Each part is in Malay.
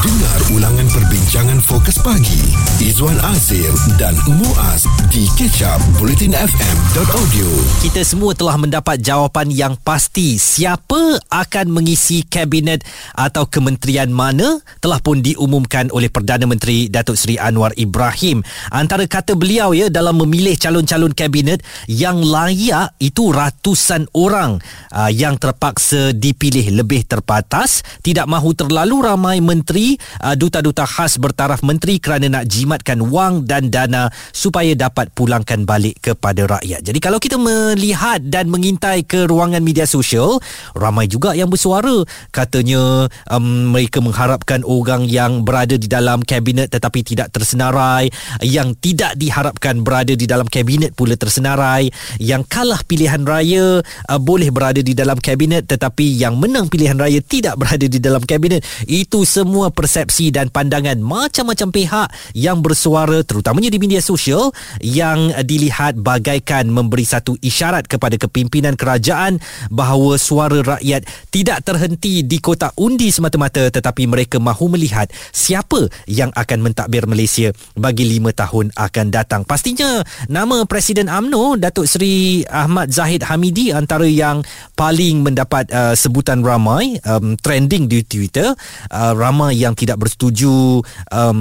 Dengar ulangan perbincangan fokus pagi. Izwan Azir dan Muaz di kecap bulletinfm.audio Kita semua telah mendapat jawapan yang pasti. Siapa akan mengisi kabinet atau kementerian mana telah pun diumumkan oleh Perdana Menteri Datuk Seri Anwar Ibrahim. Antara kata beliau ya dalam memilih calon-calon kabinet yang layak itu ratusan orang uh, yang terpaksa dipilih lebih terbatas, tidak mahu terlalu ramai menteri uh, duta-duta khas bertaraf menteri kerana nak jimatkan wang dan dana supaya dapat pulangkan balik kepada rakyat. Jadi kalau kita melihat dan mengintai ke ruangan media sosial, ramai juga yang bersuara katanya um, mereka mengharapkan orang yang berada di dalam kabinet tetapi tidak tersenarai, yang tidak diharapkan berada di dalam kabinet pula tersenarai, yang kalah pilihan raya uh, boleh berada di dalam kabinet tetapi yang menang pilihan raya tidak berada di dalam kabinet. Itu semua persepsi dan pandangan macam-macam pihak yang bersuara terutamanya di media sosial yang dilihat bagaikan memberi satu isyarat kepada kepimpinan kerajaan bahawa suara rakyat tidak terhenti di kotak undi semata-mata tetapi mereka mahu melihat siapa yang akan mentadbir Malaysia bagi lima tahun akan datang. Pastinya nama Presiden AMNO Datuk Seri Ahmad Zahid Hamidi antara yang paling mendapat uh, sebutan ramai um, trending di Twitter uh, ramai yang tidak bersetuju um,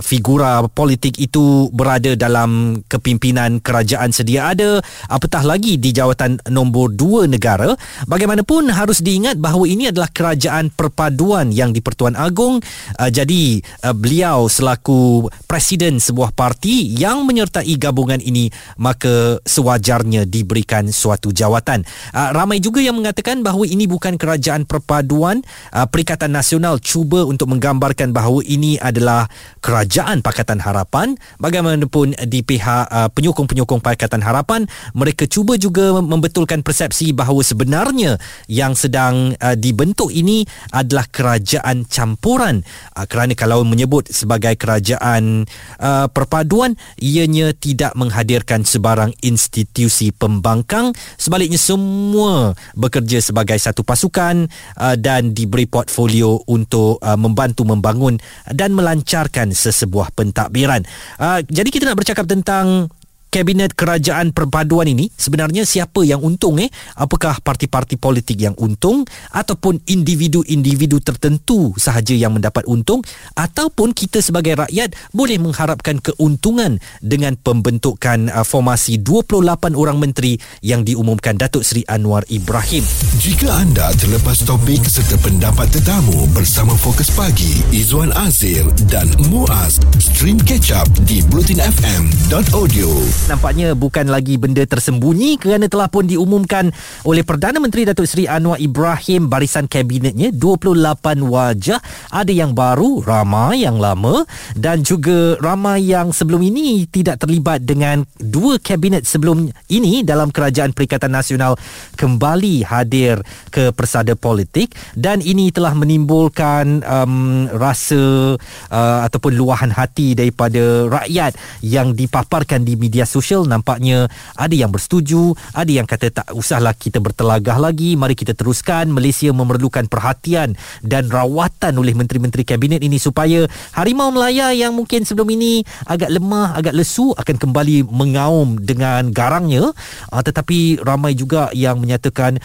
figura politik itu berada dalam kepimpinan kerajaan sedia ada apatah lagi di jawatan nombor dua negara. Bagaimanapun harus diingat bahawa ini adalah kerajaan perpaduan yang di-Pertuan Agong. Uh, jadi uh, beliau selaku presiden sebuah parti yang menyertai gabungan ini maka sewajarnya diberikan suatu jawatan. Uh, ramai juga yang mengatakan bahawa ini bukan kerajaan perpaduan. Uh, Perikatan Nasional cuba untuk menggambarkan bahawa ini adalah kerajaan Pakatan Harapan. Bagaimanapun di pihak uh, penyokong-penyokong Pakatan Harapan mereka cuba juga membetulkan persepsi bahawa sebenarnya yang sedang uh, dibentuk ini adalah kerajaan campuran. Uh, kerana kalau menyebut sebagai kerajaan uh, perpaduan ianya tidak menghadirkan sebarang institusi pembangkang. Sebaliknya semua bekerja sebagai satu pasukan uh, dan diberi portfolio untuk uh, membantu membangun dan melancarkan sesebuah pentadbiran. Uh, jadi kita nak bercakap tentang kabinet kerajaan perpaduan ini sebenarnya siapa yang untung eh? Apakah parti-parti politik yang untung ataupun individu-individu tertentu sahaja yang mendapat untung? Ataupun kita sebagai rakyat boleh mengharapkan keuntungan dengan pembentukan uh, formasi 28 orang menteri yang diumumkan Datuk Seri Anwar Ibrahim. Jika anda terlepas topik serta pendapat tetamu bersama Fokus Pagi Izwan Azir dan Muaz stream catch up di blutinfm.audio nampaknya bukan lagi benda tersembunyi kerana telah pun diumumkan oleh Perdana Menteri Datuk Seri Anwar Ibrahim barisan kabinetnya 28 wajah. Ada yang baru ramai yang lama dan juga ramai yang sebelum ini tidak terlibat dengan dua kabinet sebelum ini dalam kerajaan Perikatan Nasional kembali hadir ke persada politik. Dan ini telah menimbulkan um, rasa uh, ataupun luahan hati daripada rakyat yang dipaparkan di media sosial nampaknya ada yang bersetuju, ada yang kata tak usahlah kita bertelagah lagi, mari kita teruskan. Malaysia memerlukan perhatian dan rawatan oleh menteri-menteri kabinet ini supaya Harimau Melaya yang mungkin sebelum ini agak lemah, agak lesu akan kembali mengaum dengan garangnya. Uh, tetapi ramai juga yang menyatakan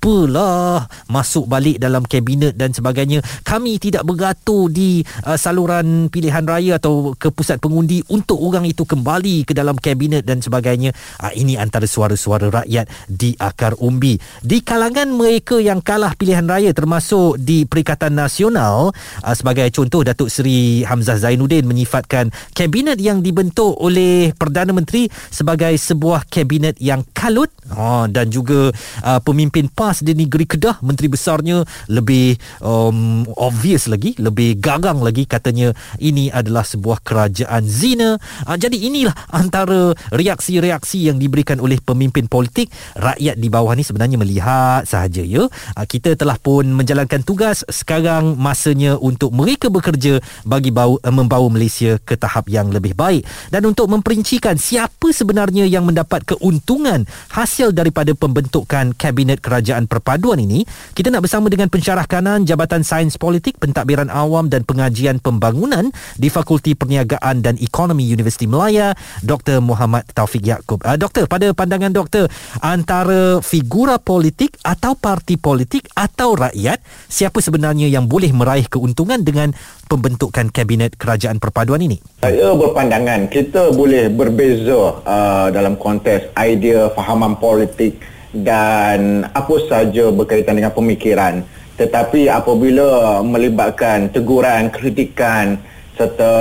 kenapalah masuk balik dalam kabinet dan sebagainya. Kami tidak bergatur di uh, saluran pilihan raya atau ke pusat pengundi untuk orang itu kembali ke dalam kabinet dan sebagainya. Uh, ini antara suara-suara rakyat di akar umbi. Di kalangan mereka yang kalah pilihan raya termasuk di Perikatan Nasional uh, sebagai contoh Datuk Seri Hamzah Zainuddin menyifatkan kabinet yang dibentuk oleh Perdana Menteri sebagai sebuah kabinet yang kalut uh, dan juga uh, pemimpin PAS di negeri Kedah menteri besarnya lebih um, obvious lagi lebih gagang lagi. Katanya ini adalah sebuah kerajaan zina. Uh, jadi inilah antara reaksi-reaksi yang diberikan oleh pemimpin politik. Rakyat di bawah ni sebenarnya melihat sahaja ya. Uh, kita telah pun menjalankan tugas. Sekarang masanya untuk mereka bekerja bagi bau, uh, membawa Malaysia ke tahap yang lebih baik. Dan untuk memperincikan siapa sebenarnya yang mendapat keuntungan hasil daripada pembentukan kabinet kerajaan kerajaan perpaduan ini, kita nak bersama dengan pensyarah kanan Jabatan Sains Politik, Pentadbiran Awam dan Pengajian Pembangunan di Fakulti Perniagaan dan Ekonomi Universiti Melaya, Dr. Muhammad Taufik Yaakob. Uh, doktor, pada pandangan doktor, antara figura politik atau parti politik atau rakyat, siapa sebenarnya yang boleh meraih keuntungan dengan pembentukan kabinet kerajaan perpaduan ini? Saya berpandangan kita boleh berbeza uh, dalam konteks idea fahaman politik dan apa saja berkaitan dengan pemikiran. Tetapi apabila melibatkan teguran kritikan serta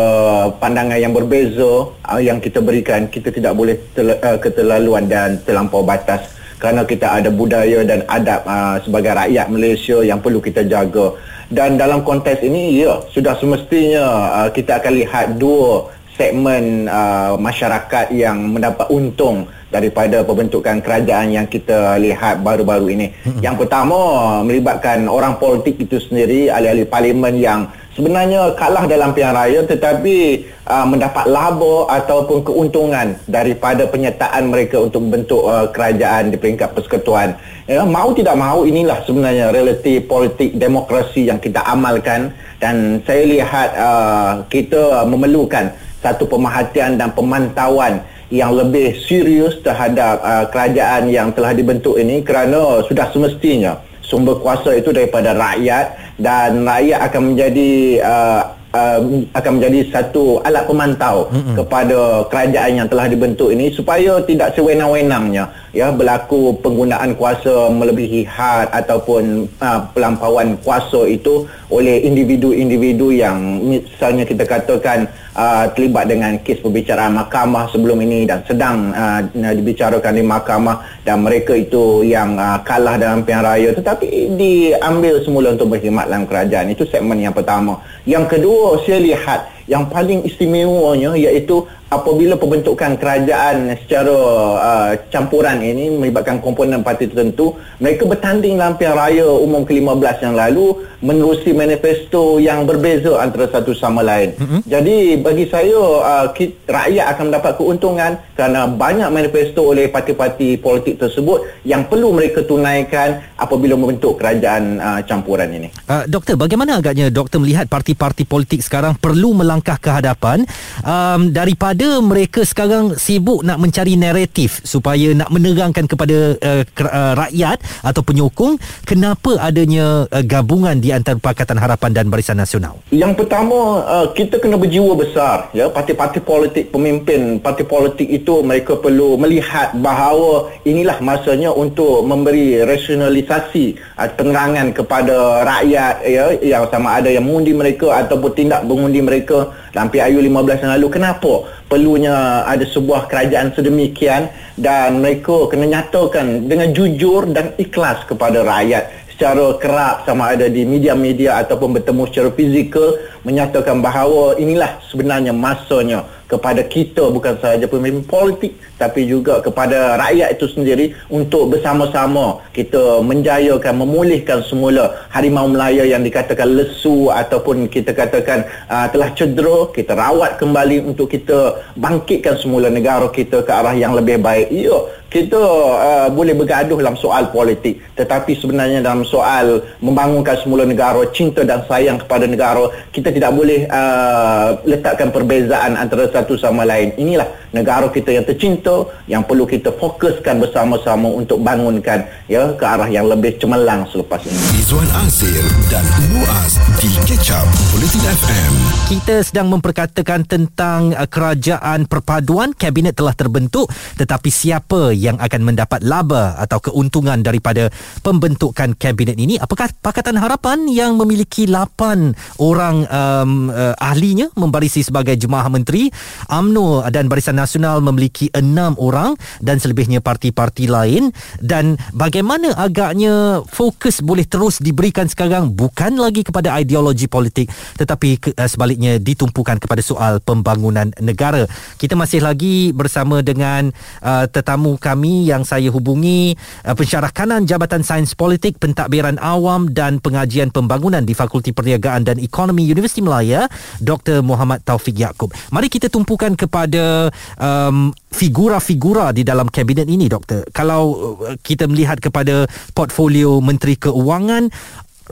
pandangan yang berbeza uh, yang kita berikan kita tidak boleh tel- uh, keterlaluan dan terlampau batas. Kerana kita ada budaya dan adab uh, sebagai rakyat Malaysia yang perlu kita jaga. Dan dalam konteks ini ya sudah semestinya uh, kita akan lihat dua segmen uh, masyarakat yang mendapat untung daripada pembentukan kerajaan yang kita lihat baru-baru ini. Hmm. Yang pertama melibatkan orang politik itu sendiri, ahli-ahli parlimen yang sebenarnya kalah dalam pilihan raya tetapi uh, mendapat laba ataupun keuntungan daripada penyertaan mereka untuk membentuk uh, kerajaan di peringkat persekutuan. Ya, mau tidak mau inilah sebenarnya realiti politik demokrasi yang kita amalkan dan saya lihat uh, kita memerlukan satu pemerhatian dan pemantauan yang lebih serius terhadap uh, kerajaan yang telah dibentuk ini kerana sudah semestinya sumber kuasa itu daripada rakyat dan rakyat akan menjadi uh, uh, akan menjadi satu alat pemantau mm-hmm. kepada kerajaan yang telah dibentuk ini supaya tidak sewenang-wenangnya ya berlaku penggunaan kuasa melebihi had ataupun uh, pelampauan kuasa itu oleh individu-individu yang misalnya kita katakan uh, terlibat dengan kes perbicaraan mahkamah sebelum ini dan sedang uh, dibicarakan di mahkamah dan mereka itu yang uh, kalah dalam pilihan raya. Tetapi diambil semula untuk berkhidmat dalam kerajaan. Itu segmen yang pertama. Yang kedua saya lihat yang paling istimewanya iaitu apabila pembentukan kerajaan secara uh, campuran ini melibatkan komponen parti tertentu mereka bertanding dalam pilihan raya umum ke-15 yang lalu menerusi manifesto yang berbeza antara satu sama lain mm-hmm. jadi bagi saya uh, kita, rakyat akan mendapat keuntungan kerana banyak manifesto oleh parti-parti politik tersebut yang perlu mereka tunaikan apabila membentuk kerajaan uh, campuran ini uh, Doktor bagaimana agaknya doktor melihat parti-parti politik sekarang perlu melangkah ke hadapan um, daripada ada mereka sekarang sibuk nak mencari naratif supaya nak menerangkan kepada uh, uh, rakyat atau penyokong kenapa adanya uh, gabungan di antara Pakatan Harapan dan Barisan Nasional? Yang pertama uh, kita kena berjiwa besar ya parti-parti politik pemimpin parti politik itu mereka perlu melihat bahawa inilah masanya untuk memberi rasionalisasi uh, penerangan kepada rakyat ya yang sama ada yang mengundi mereka ataupun tindak mengundi mereka dalam PIU 15 yang lalu kenapa perlunya ada sebuah kerajaan sedemikian dan mereka kena nyatakan dengan jujur dan ikhlas kepada rakyat secara kerap sama ada di media-media ataupun bertemu secara fizikal menyatakan bahawa inilah sebenarnya masanya kepada kita bukan sahaja pemimpin politik tapi juga kepada rakyat itu sendiri untuk bersama-sama kita menjayakan memulihkan semula harimau Melaya yang dikatakan lesu ataupun kita katakan uh, telah cedera. Kita rawat kembali untuk kita bangkitkan semula negara kita ke arah yang lebih baik. Ya kita uh, boleh bergaduh dalam soal politik. Tetapi sebenarnya dalam soal membangunkan semula negara cinta dan sayang kepada negara kita tidak boleh uh, letakkan perbezaan antara satu sama lain. Inilah negara kita yang tercinta yang perlu kita fokuskan bersama-sama untuk bangunkan ya ke arah yang lebih cemerlang selepas ini. Izwan Azir dan Muaz di Kecap Politin FM. Kita sedang memperkatakan tentang uh, kerajaan perpaduan kabinet telah terbentuk tetapi siapa yang akan mendapat laba atau keuntungan daripada pembentukan kabinet ini? Apakah Pakatan Harapan yang memiliki 8 orang um, uh, ahlinya membarisi sebagai jemaah menteri UMNO dan Barisan Nasional memiliki enam orang dan selebihnya parti-parti lain dan bagaimana agaknya fokus boleh terus diberikan sekarang bukan lagi kepada ideologi politik tetapi ke, uh, sebaliknya ditumpukan kepada soal pembangunan negara. Kita masih lagi bersama dengan uh, tetamu kami yang saya hubungi uh, pensyarah kanan Jabatan Sains Politik Pentadbiran Awam dan Pengajian Pembangunan di Fakulti Perniagaan dan Ekonomi Universiti Melaya Dr. Muhammad Taufik Yaakob. Mari kita tunggu tumpukan kepada um, figura-figura di dalam kabinet ini doktor kalau uh, kita melihat kepada portfolio menteri keuangan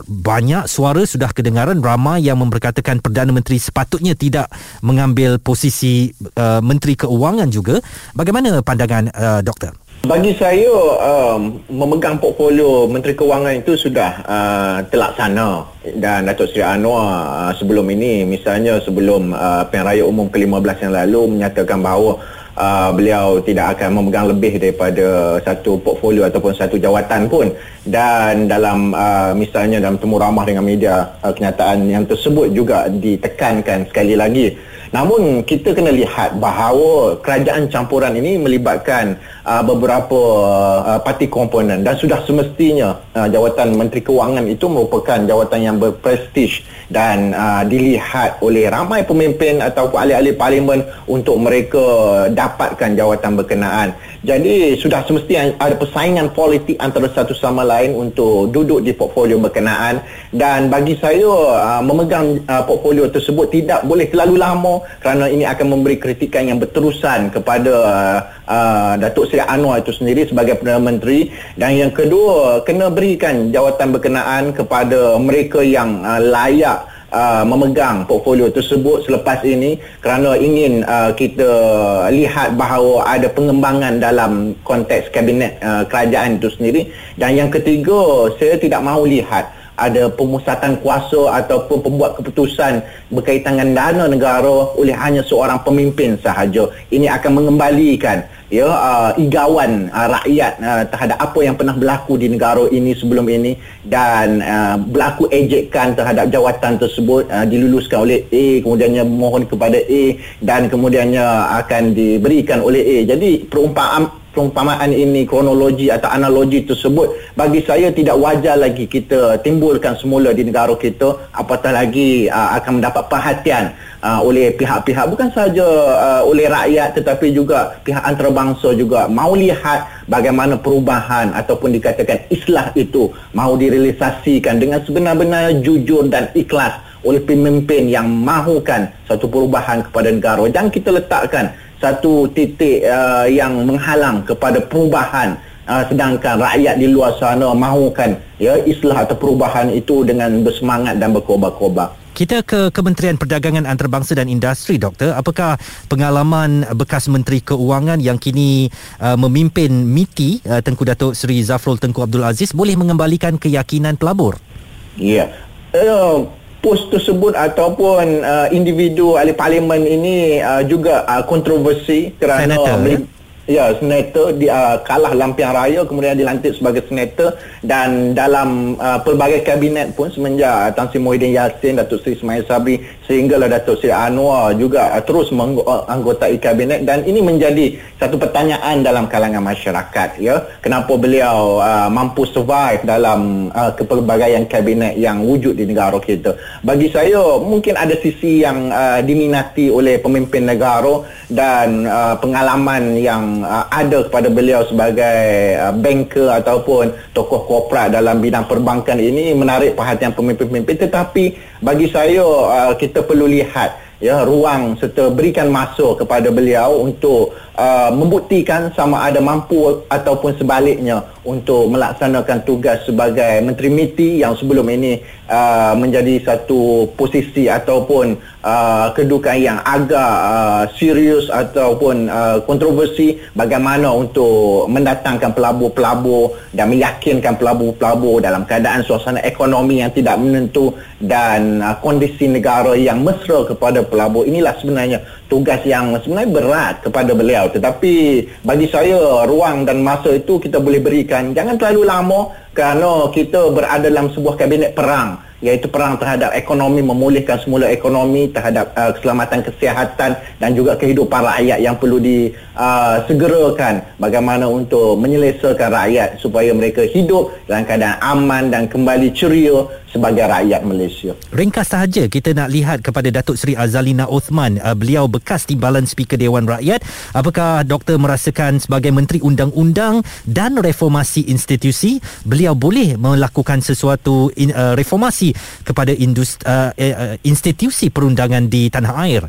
banyak suara sudah kedengaran ramai yang memperkatakan Perdana Menteri sepatutnya tidak mengambil posisi uh, Menteri Keuangan juga. Bagaimana pandangan uh, doktor? Bagi saya um, memegang portfolio Menteri Keuangan itu sudah uh, terlaksana. Dan Datuk Seri Anwar uh, sebelum ini misalnya sebelum uh, pilihan raya umum ke-15 yang lalu menyatakan bahawa uh, beliau tidak akan memegang lebih daripada satu portfolio ataupun satu jawatan pun. Dan dalam uh, misalnya dalam temu ramah dengan media uh, kenyataan yang tersebut juga ditekankan sekali lagi namun kita kena lihat bahawa kerajaan campuran ini melibatkan uh, beberapa uh, parti komponen. Dan sudah semestinya uh, jawatan Menteri Kewangan itu merupakan jawatan yang berprestij dan uh, dilihat oleh ramai pemimpin ataupun ahli-ahli parlimen untuk mereka dapatkan jawatan berkenaan. Jadi sudah semestinya ada persaingan politik antara satu sama lain untuk duduk di portfolio berkenaan dan bagi saya uh, memegang uh, portfolio tersebut tidak boleh terlalu lama kerana ini akan memberi kritikan yang berterusan kepada uh, uh, Datuk Seri Anwar itu sendiri sebagai Perdana Menteri dan yang kedua kena berikan jawatan berkenaan kepada mereka yang uh, layak Uh, memegang portfolio tersebut selepas ini kerana ingin uh, kita lihat bahawa ada pengembangan dalam konteks kabinet uh, kerajaan itu sendiri. Dan yang ketiga saya tidak mahu lihat ada pemusatan kuasa ataupun pembuat keputusan berkaitan dengan dana negara oleh hanya seorang pemimpin sahaja. Ini akan mengembalikan ya uh, igawan uh, rakyat uh, terhadap apa yang pernah berlaku di negara ini sebelum ini dan uh, berlaku ejekan terhadap jawatan tersebut uh, diluluskan oleh A kemudiannya mohon kepada A dan kemudiannya akan diberikan oleh A. Jadi perumpamaan perumpamaan ini kronologi atau analogi tersebut bagi saya tidak wajar lagi kita timbulkan semula di negara kita apatah lagi uh, akan mendapat perhatian uh, oleh pihak-pihak bukan sahaja uh, oleh rakyat tetapi juga pihak antarabangsa juga mau lihat bagaimana perubahan ataupun dikatakan islah itu mau direalisasikan dengan sebenar-benar jujur dan ikhlas oleh pemimpin yang mahukan satu perubahan kepada negara. Dan kita letakkan satu titik uh, yang menghalang kepada perubahan uh, sedangkan rakyat di luar sana mahukan ya islah atau perubahan itu dengan bersemangat dan berkobar-kobar. Kita ke Kementerian Perdagangan Antarabangsa dan Industri, Doktor. Apakah pengalaman bekas Menteri Keuangan yang kini uh, memimpin MITI, uh, Tengku Datuk Seri Zafrul Tengku Abdul Aziz, boleh mengembalikan keyakinan pelabur? Ya. Yeah. Uh, pos tersebut ataupun uh, individu ahli parlimen ini uh, juga uh, kontroversi kerana Senator, ya? Ya, senator di, uh, kalah lampiang raya kemudian dilantik sebagai senator dan dalam uh, pelbagai kabinet pun semenjak uh, Tan Sri Muhyiddin Yassin, Datuk Seri Ismail Sabri sehinggalah Datuk Seri Anwar juga terus menganggotai uh, kabinet dan ini menjadi satu pertanyaan dalam kalangan masyarakat ya. Kenapa beliau uh, mampu survive dalam uh, kepelbagaian kabinet yang wujud di negara kita. Bagi saya mungkin ada sisi yang uh, diminati oleh pemimpin negara dan uh, pengalaman yang uh, ada kepada beliau sebagai uh, banker ataupun tokoh korporat dalam bidang perbankan ini menarik perhatian pemimpin-pemimpin tetapi bagi saya uh, kita perlu lihat ya ruang serta berikan masa kepada beliau untuk uh, membuktikan sama ada mampu ataupun sebaliknya untuk melaksanakan tugas sebagai menteri MITI yang sebelum ini uh, menjadi satu posisi ataupun uh, kedudukan yang agak uh, serius ataupun uh, kontroversi bagaimana untuk mendatangkan pelabur-pelabur dan meyakinkan pelabur-pelabur dalam keadaan suasana ekonomi yang tidak menentu dan uh, kondisi negara yang mesra kepada pelabur. Inilah sebenarnya tugas yang sebenarnya berat kepada beliau. Tetapi bagi saya ruang dan masa itu kita boleh berikan. Jangan terlalu lama kerana kita berada dalam sebuah kabinet perang iaitu perang terhadap ekonomi memulihkan semula ekonomi terhadap uh, keselamatan kesihatan dan juga kehidupan rakyat yang perlu disegerakan uh, bagaimana untuk menyelesaikan rakyat supaya mereka hidup dalam keadaan aman dan kembali ceria sebagai rakyat Malaysia. Ringkas sahaja kita nak lihat kepada Datuk Seri Azalina Othman uh, beliau bekas timbalan speaker Dewan Rakyat apakah doktor merasakan sebagai menteri undang-undang dan reformasi institusi beliau boleh melakukan sesuatu in, uh, reformasi kepada industri, uh, uh, institusi perundangan di tanah air.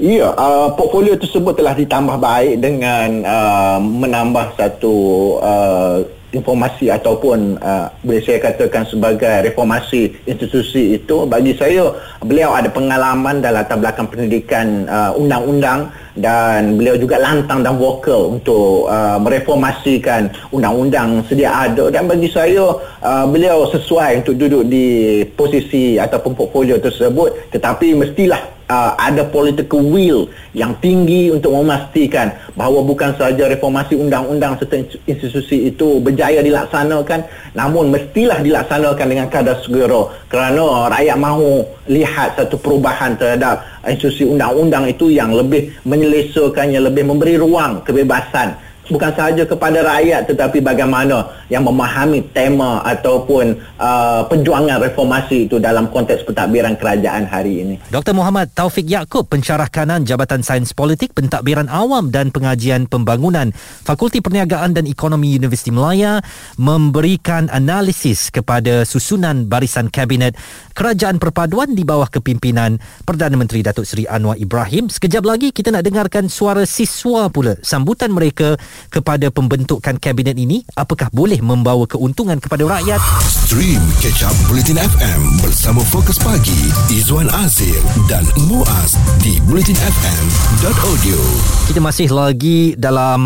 Ya, uh, portfolio tersebut telah ditambah baik dengan uh, menambah satu uh, informasi ataupun uh, boleh saya katakan sebagai reformasi institusi itu bagi saya beliau ada pengalaman dalam latar belakang pendidikan uh, undang-undang dan beliau juga lantang dan vokal untuk uh, mereformasikan undang-undang sedia ada. Dan bagi saya uh, beliau sesuai untuk duduk di posisi ataupun portfolio tersebut tetapi mestilah uh, ada political will yang tinggi untuk memastikan bahawa bukan sahaja reformasi undang-undang serta institusi itu berjaya dilaksanakan namun mestilah dilaksanakan dengan kadar segera. Kerana rakyat mahu lihat satu perubahan terhadap institusi undang-undang itu yang lebih menyelesaikannya lebih memberi ruang kebebasan bukan sahaja kepada rakyat tetapi bagaimana yang memahami tema ataupun uh, perjuangan reformasi itu dalam konteks pentadbiran kerajaan hari ini. Dr. Muhammad Taufik Yaakob, pencarah kanan Jabatan Sains Politik, Pentadbiran Awam dan Pengajian Pembangunan Fakulti Perniagaan dan Ekonomi Universiti Melaya memberikan analisis kepada susunan barisan kabinet Kerajaan Perpaduan di bawah kepimpinan Perdana Menteri Datuk Seri Anwar Ibrahim. Sekejap lagi kita nak dengarkan suara siswa pula sambutan mereka kepada pembentukan kabinet ini apakah boleh membawa keuntungan kepada rakyat? Stream Catch Up Bulletin FM bersama Fokus Pagi Izwan Azir dan Muaz di bulletinfm.audio kita masih lagi dalam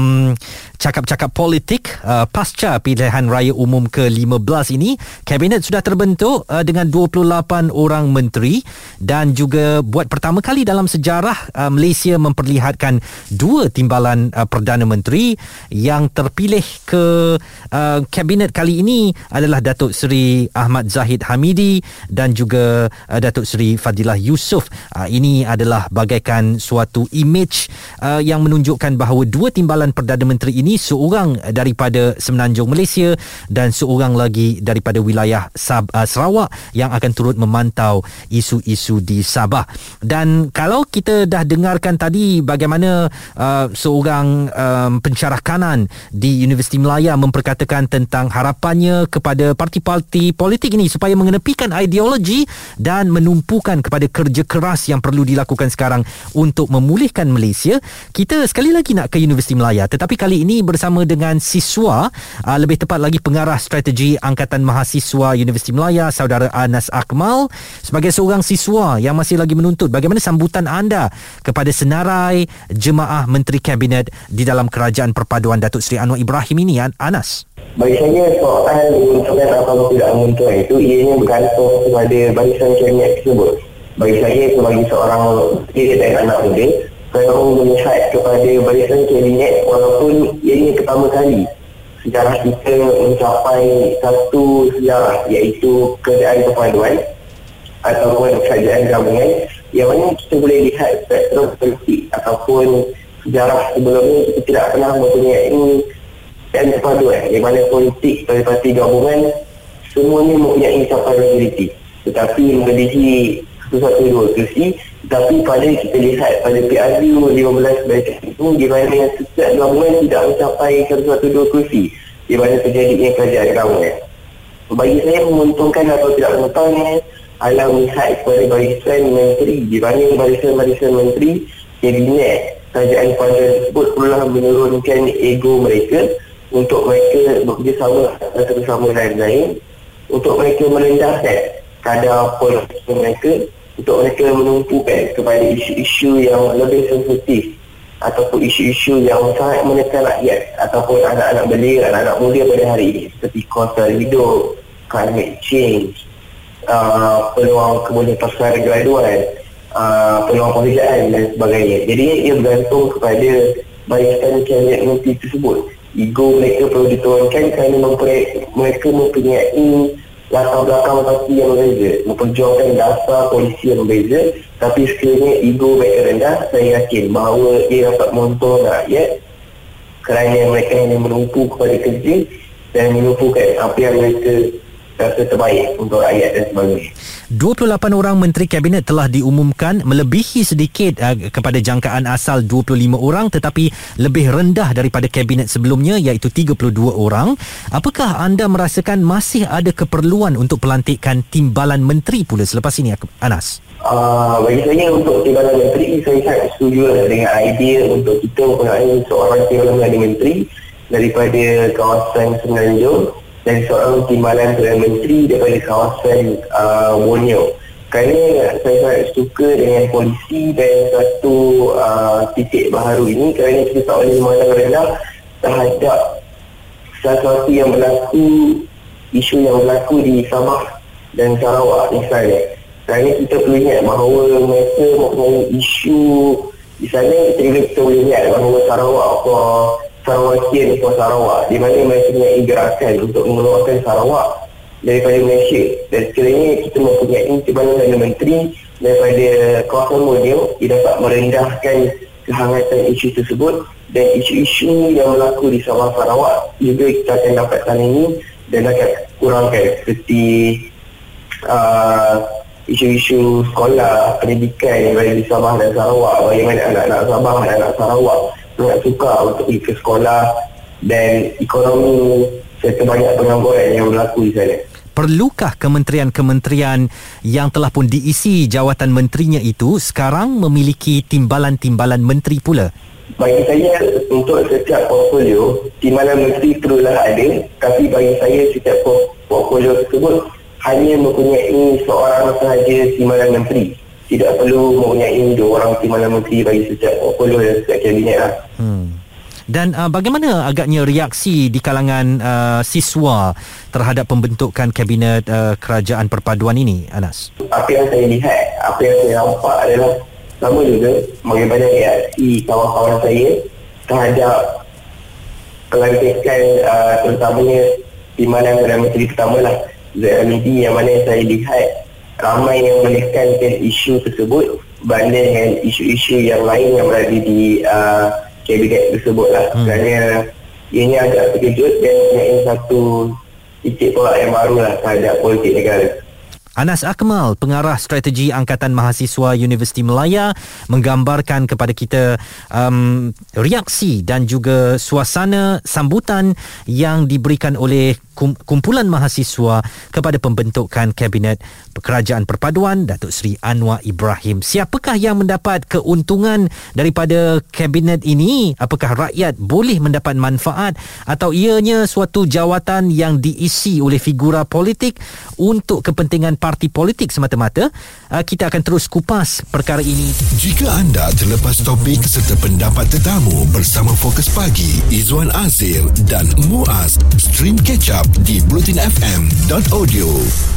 cakap-cakap politik. Uh, pasca pilihan raya umum ke-15 ini kabinet sudah terbentuk uh, dengan 28 orang menteri dan juga buat pertama kali dalam sejarah uh, Malaysia memperlihatkan dua timbalan uh, perdana menteri yang terpilih ke uh, kabinet kali ini adalah Datuk Seri Ahmad Zahid Hamidi dan juga uh, Datuk Seri Fadilah Yusof uh, ini adalah bagaikan suatu image uh, yang menunjukkan bahawa dua timbalan perdana menteri ini seorang daripada Semenanjung Malaysia dan seorang lagi daripada wilayah Sab- uh, Sarawak yang akan turut memantau isu-isu di Sabah. Dan kalau kita dah dengarkan tadi bagaimana uh, seorang um, pencarah kanan di Universiti Melaya memperkatakan tentang harapannya kepada parti-parti politik ini supaya mengenepikan ideologi dan menumpukan kepada kerja keras yang perlu dilakukan sekarang untuk memulihkan Malaysia. Kita sekali lagi nak ke Universiti Melaya tetapi kali ini ini bersama dengan siswa uh, lebih tepat lagi pengarah strategi Angkatan Mahasiswa Universiti Melaya saudara Anas Akmal sebagai seorang siswa yang masih lagi menuntut bagaimana sambutan anda kepada senarai jemaah menteri kabinet di dalam kerajaan perpaduan Datuk Seri Anwar Ibrahim ini Anas? Bagi saya soal menguntungkan atau tidak menguntungkan itu ianya bergantung kepada barisan kabinet tersebut. Bagi saya sebagai seorang isteri dan anak muda saya mahu melihat kepada barisan kabinet walaupun ini pertama kali. Sejarah kita mencapai satu sejarah iaitu kerajaan perpaduan ataupun kerajaan gabungan yang mana kita boleh lihat spektrum politik ataupun sejarah sebelumnya kita tidak pernah mempunyai kerajaan perpaduan di mana politik parti gabungan semuanya mempunyai capai majoriti. Tetapi melebihi satu dua kursi tapi pada kita lihat pada PRU 15 baik itu di mana setiap gabungan tidak mencapai satu dua kursi di mana terjadinya kerajaan gabungan. Bagi saya menguntungkan atau tidak menguntungkan adalah melihat kepada barisan menteri di mana barisan-barisan menteri kabinet kerajaan pada tersebut perlulah menurunkan ego mereka untuk mereka bekerjasama satu sama lain-lain untuk mereka merendahkan kadar politik mereka untuk mereka menumpukan kepada isu-isu yang lebih sensitif ataupun isu-isu yang sangat menekan rakyat ataupun anak-anak belia, anak-anak muda pada hari ini seperti kuasa hidup, climate change, uh, peluang kemudian pasaran graduan, uh, peluang pekerjaan dan sebagainya. Jadi ia bergantung kepada barisan kabinet menteri tersebut. Ego mereka perlu diturunkan kerana mereka mempunyai latar belakang parti yang berbeza memperjuangkan dasar polisi yang berbeza tapi sekiranya ego mereka rendah saya yakin bahawa ia dapat menonton rakyat kerana mereka hanya menumpu kepada kerja dan menumpukan apa yang mereka rasa terbaik untuk rakyat dan sebagainya 28 orang menteri kabinet telah diumumkan melebihi sedikit uh, kepada jangkaan asal 25 orang tetapi lebih rendah daripada kabinet sebelumnya iaitu 32 orang. Apakah anda merasakan masih ada keperluan untuk pelantikan timbalan menteri pula selepas ini Anas? uh, bagi saya untuk timbalan menteri saya sangat setuju lah dengan idea untuk kita mempunyai seorang timbalan Menteri daripada kawasan Semenanjung dan seorang timbalan Perdana Menteri daripada kawasan uh, Borneo. Kerana saya sangat suka dengan polisi dan satu uh, titik baharu ini kerana kita tak boleh memandang rendah terhadap sesuatu yang berlaku isu yang berlaku di Sabah dan Sarawak misalnya. Kerana kita perlu ingat bahawa mereka mempunyai isu di sana kita, kita boleh ingat bahawa Sarawak apa Sarawakian atau Sarawak. Di mana mereka punya gerakan untuk mengeluarkan Sarawak daripada Malaysia. Dan sekiranya kita mempunyai timbalan Perdana Menteri daripada kawasan Borneo ia dapat merendahkan kehangatan isu tersebut. Dan isu-isu yang berlaku di Sabah Sarawak juga kita akan dapat tangani dan akan kurangkan seperti uh, isu-isu sekolah, pendidikan yang berada di Sabah dan Sarawak. Bagaimana anak-anak Sabah dan anak Sarawak sangat suka untuk pergi ke sekolah dan ekonomi serta banyak pengangguran yang berlaku di sana. Perlukah kementerian-kementerian yang telah pun diisi jawatan menterinya itu sekarang memiliki timbalan-timbalan menteri pula? Bagi saya untuk setiap portfolio timbalan menteri perlulah ada tapi bagi saya setiap portfolio tersebut hanya mempunyai seorang sahaja timbalan menteri. Tidak perlu mempunyai dua orang timbalan menteri bagi setiap portfolio dan setiap kabinet lah. Hmm. Dan uh, bagaimana agaknya reaksi di kalangan uh, siswa terhadap pembentukan kabinet uh, kerajaan perpaduan ini, Anas? Apa yang saya lihat, apa yang saya nampak adalah sama juga bagaimana reaksi kawan-kawan saya terhadap pelantikan uh, terutamanya di mana Perdana Menteri pertama lah Zainudi yang mana saya lihat ramai yang menekankan isu tersebut banding dengan isu-isu yang lain yang berada di uh, kabinet tersebut lah hmm. kerana ini agak terkejut dan ini satu titik pula yang baru lah terhadap politik negara. Anas Akmal, pengarah strategi Angkatan Mahasiswa Universiti Melaya menggambarkan kepada kita um, reaksi dan juga suasana sambutan yang diberikan oleh kumpulan mahasiswa kepada pembentukan kabinet kerajaan perpaduan Datuk Seri Anwar Ibrahim. Siapakah yang mendapat keuntungan daripada kabinet ini? Apakah rakyat boleh mendapat manfaat atau ianya suatu jawatan yang diisi oleh figura politik untuk kepentingan parti politik semata-mata? Uh, kita akan terus kupas perkara ini. Jika anda terlepas topik serta pendapat tetamu bersama Fokus Pagi, Izwan Azir dan Muaz, stream catch up di blutinfm.audio.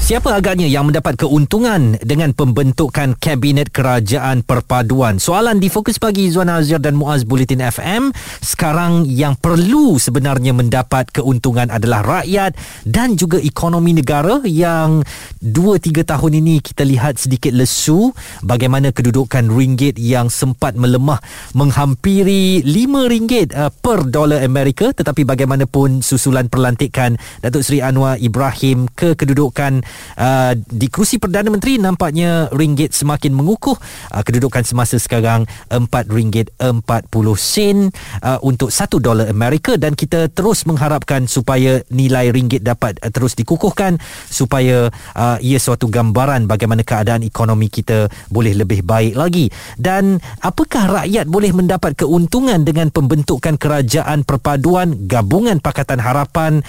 Siapa agaknya yang mendapat keuntungan dengan pembentukan kabinet kerajaan perpaduan? Soalan di Fokus Pagi Zuan Azir dan Muaz Bulletin FM. Sekarang yang perlu sebenarnya mendapat keuntungan adalah rakyat dan juga ekonomi negara yang 2-3 tahun ini kita lihat sedikit lesu bagaimana kedudukan ringgit yang sempat melemah menghampiri RM5 uh, per dolar Amerika tetapi bagaimanapun susulan perlantikan Datuk Seri Anwar Ibrahim ke kedudukan uh, di kerusi Perdana Menteri nampaknya ringgit semakin mengukuh. Uh, kedudukan semasa sekarang RM4.40 sen uh, untuk 1 dolar Amerika. Dan kita terus mengharapkan supaya nilai ringgit dapat uh, terus dikukuhkan supaya uh, ia suatu gambaran bagaimana keadaan ekonomi kita boleh lebih baik lagi. Dan apakah rakyat boleh mendapat keuntungan dengan pembentukan kerajaan perpaduan gabungan Pakatan Harapan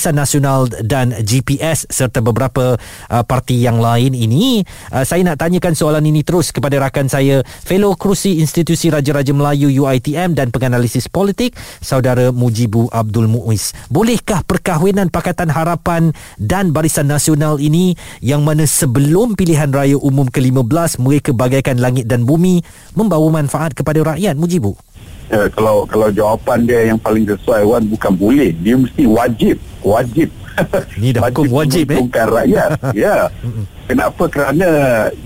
Barisan Nasional dan GPS serta beberapa uh, parti yang lain ini. Uh, saya nak tanyakan soalan ini terus kepada rakan saya fellow kerusi institusi Raja-Raja Melayu UiTM dan penganalisis politik saudara Mujibu Abdul Muiz. Bolehkah perkahwinan Pakatan Harapan dan Barisan Nasional ini yang mana sebelum pilihan raya umum ke-15 mereka bagaikan langit dan bumi membawa manfaat kepada rakyat? Mujibu uh, kalau kalau jawapan dia yang paling sesuai Wan bukan boleh. Dia mesti wajib wajib. Ini dah hukum wajib, wajib eh? bukan rakyat. Ya. Kenapa? Kerana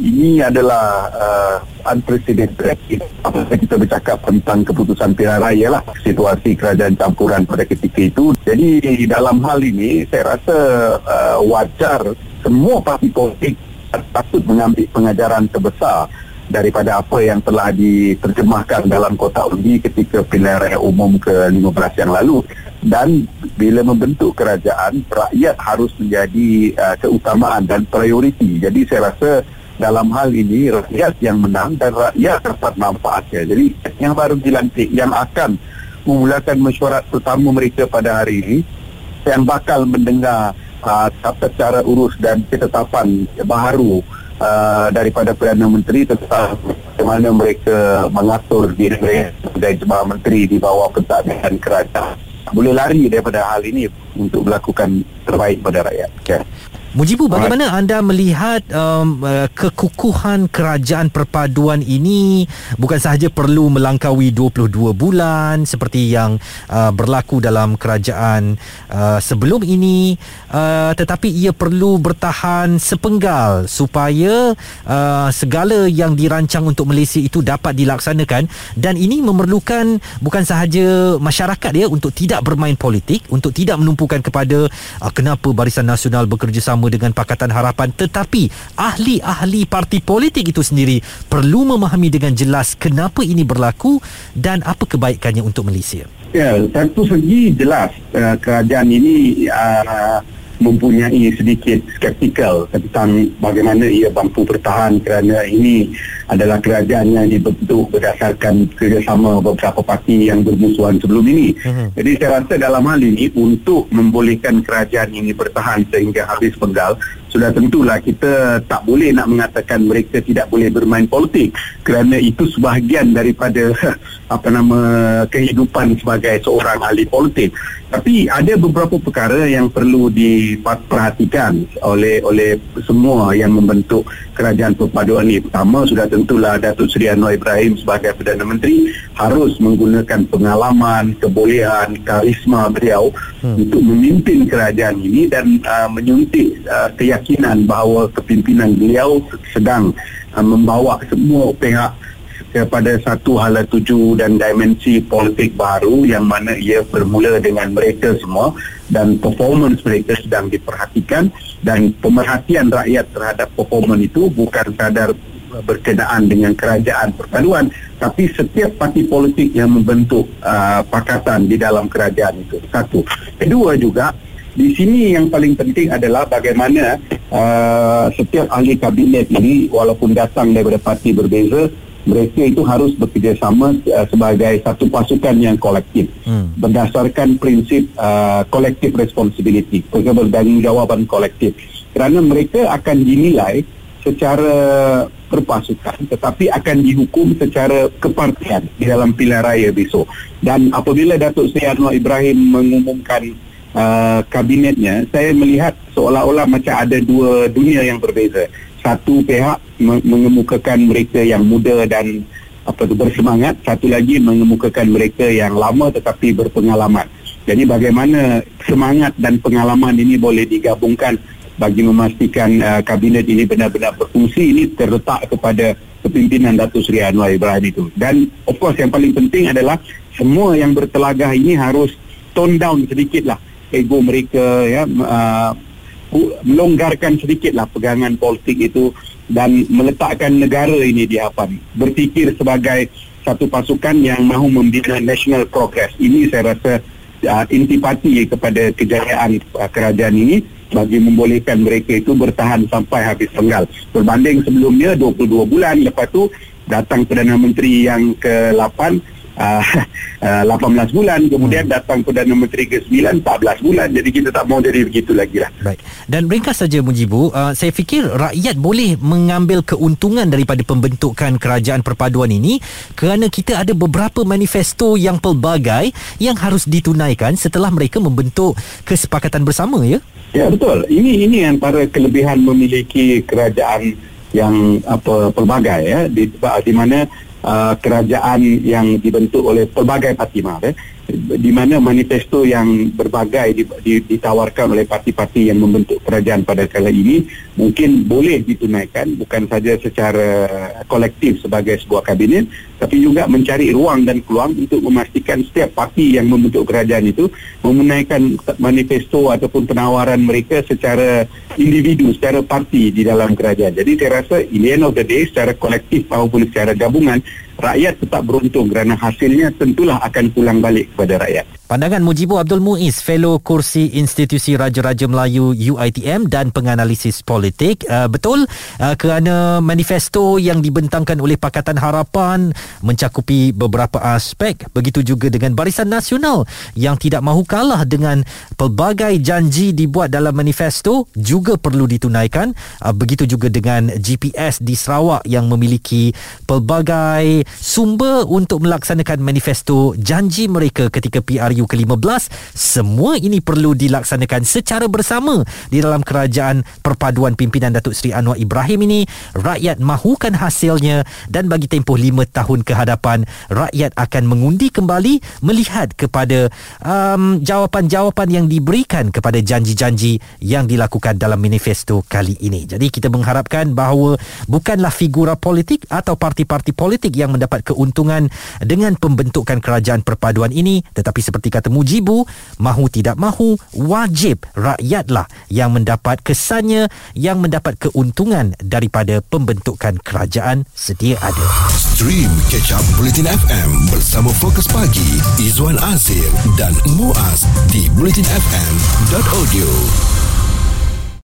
ini adalah uh, unprecedented. Apabila kita bercakap tentang keputusan pilihan raya lah situasi kerajaan campuran pada ketika itu. Jadi dalam hal ini saya rasa uh, wajar semua parti politik patut mengambil pengajaran terbesar daripada apa yang telah diterjemahkan dalam kotak undi ketika pilihan raya umum ke-15 yang lalu dan bila membentuk kerajaan rakyat harus menjadi uh, keutamaan dan prioriti jadi saya rasa dalam hal ini rakyat yang menang dan rakyat dapat manfaatnya. Jadi yang baru dilantik yang akan memulakan mesyuarat pertama mereka pada hari ini yang bakal mendengar uh, tata cara urus dan ketetapan baru uh, daripada Perdana Menteri tentang bagaimana mereka mengatur diri mereka sebagai jemaah menteri di bawah pentadbiran kerajaan. Boleh lari daripada hal ini untuk melakukan terbaik pada rakyat. Okay. Mujibu, bagaimana anda melihat um, uh, kekukuhan kerajaan perpaduan ini? Bukan sahaja perlu melangkaui 22 bulan seperti yang uh, berlaku dalam kerajaan uh, sebelum ini uh, tetapi ia perlu bertahan sepenggal supaya uh, segala yang dirancang untuk Malaysia itu dapat dilaksanakan. Dan ini memerlukan bukan sahaja masyarakat ya untuk tidak bermain politik untuk tidak menumpukan kepada uh, kenapa Barisan Nasional bekerjasama bersama dengan Pakatan Harapan tetapi ahli-ahli parti politik itu sendiri perlu memahami dengan jelas kenapa ini berlaku dan apa kebaikannya untuk Malaysia. Ya, satu segi jelas uh, kerajaan ini uh, mempunyai sedikit skeptikal tentang bagaimana ia mampu bertahan kerana ini adalah kerajaan yang dibentuk berdasarkan kerjasama beberapa parti yang bermusuhan sebelum ini. Uh-huh. Jadi saya rasa dalam hal ini untuk membolehkan kerajaan ini bertahan sehingga habis penggal sudah tentulah kita tak boleh nak mengatakan mereka tidak boleh bermain politik kerana itu sebahagian daripada apa nama kehidupan sebagai seorang ahli politik tapi ada beberapa perkara yang perlu diperhatikan oleh oleh semua yang membentuk kerajaan perpaduan ini pertama sudah tentulah Datuk Seri Anwar Ibrahim sebagai Perdana Menteri harus menggunakan pengalaman kebolehan karisma beliau hmm. untuk memimpin kerajaan ini dan uh, menyuntik uh, keyakinan keyakinan bahawa kepimpinan beliau sedang uh, membawa semua pihak kepada satu hala tuju dan dimensi politik baru yang mana ia bermula dengan mereka semua dan performance mereka sedang diperhatikan dan pemerhatian rakyat terhadap performance itu bukan sekadar berkenaan dengan kerajaan perpaduan tapi setiap parti politik yang membentuk uh, pakatan di dalam kerajaan itu. Satu. Kedua juga di sini yang paling penting adalah bagaimana uh, setiap ahli kabinet ini walaupun datang daripada parti berbeza mereka itu harus bekerjasama uh, sebagai satu pasukan yang kolektif. Hmm. berdasarkan prinsip uh, collective responsibility mereka bertanggungjawab kolektif. Kerana mereka akan dinilai secara berpasukan tetapi akan dihukum secara kepartian di dalam pilihan raya besok. Dan apabila Datuk Seri Anwar Ibrahim mengumumkan uh, kabinetnya saya melihat seolah-olah macam ada dua dunia yang berbeza. Satu pihak mengemukakan mereka yang muda dan apa tu bersemangat. Satu lagi mengemukakan mereka yang lama tetapi berpengalaman. Jadi bagaimana semangat dan pengalaman ini boleh digabungkan bagi memastikan uh, kabinet ini benar-benar berfungsi ini terletak kepada kepimpinan Datuk Seri Anwar Ibrahim itu. Dan of course yang paling penting adalah semua yang bertelagah ini harus tone down sedikitlah ego mereka ya uh, melonggarkan sedikitlah pegangan politik itu dan meletakkan negara ini di hadapan. Berfikir sebagai satu pasukan yang mahu membina national progress. Ini saya rasa uh, intipati kepada kejayaan uh, kerajaan ini bagi membolehkan mereka itu bertahan sampai habis penggal berbanding sebelumnya 22 bulan lepas tu datang Perdana Menteri yang ke-8 uh, uh, 18 bulan kemudian hmm. datang Perdana Menteri ke-9 14 bulan. Jadi kita tak mau jadi begitu lagi lah. Baik. Dan ringkas saja Mujibu uh, saya fikir rakyat boleh mengambil keuntungan daripada pembentukan kerajaan perpaduan ini kerana kita ada beberapa manifesto yang pelbagai yang harus ditunaikan setelah mereka membentuk kesepakatan bersama ya? Ya betul. Ini ini antara kelebihan memiliki kerajaan yang apa pelbagai ya. Di, di mana uh, kerajaan yang dibentuk oleh pelbagai parti eh, di mana manifesto yang berbagai ditawarkan oleh parti-parti yang membentuk kerajaan pada kala ini mungkin boleh ditunaikan bukan saja secara kolektif sebagai sebuah kabinet tapi juga mencari ruang dan peluang untuk memastikan setiap parti yang membentuk kerajaan itu memenaikan manifesto ataupun penawaran mereka secara individu, secara parti di dalam kerajaan. Jadi saya rasa in the end of the day secara kolektif maupun secara gabungan rakyat tetap beruntung kerana hasilnya tentulah akan pulang balik kepada rakyat. Pandangan Mujibu Abdul Muiz, Fellow Kursi Institusi Raja-Raja Melayu UITM dan penganalisis politik. Uh, betul uh, kerana manifesto yang dibentangkan oleh Pakatan Harapan mencakupi beberapa aspek. Begitu juga dengan Barisan Nasional yang tidak mahu kalah dengan pelbagai janji dibuat dalam manifesto juga perlu ditunaikan. Uh, begitu juga dengan GPS di Sarawak yang memiliki pelbagai sumber untuk melaksanakan manifesto janji mereka ketika PR PRU ke-15 semua ini perlu dilaksanakan secara bersama di dalam kerajaan perpaduan pimpinan Datuk Seri Anwar Ibrahim ini. Rakyat mahukan hasilnya dan bagi tempoh 5 tahun ke hadapan rakyat akan mengundi kembali melihat kepada um, jawapan-jawapan yang diberikan kepada janji-janji yang dilakukan dalam manifesto kali ini. Jadi kita mengharapkan bahawa bukanlah figura politik atau parti-parti politik yang mendapat keuntungan dengan pembentukan kerajaan perpaduan ini tetapi seperti seperti kata Mujibu mahu tidak mahu wajib rakyatlah yang mendapat kesannya yang mendapat keuntungan daripada pembentukan kerajaan sedia ada. Stream catch up bulletin FM bersama Fokus Pagi Izwan Azir dan Muaz di bulletinfm.audio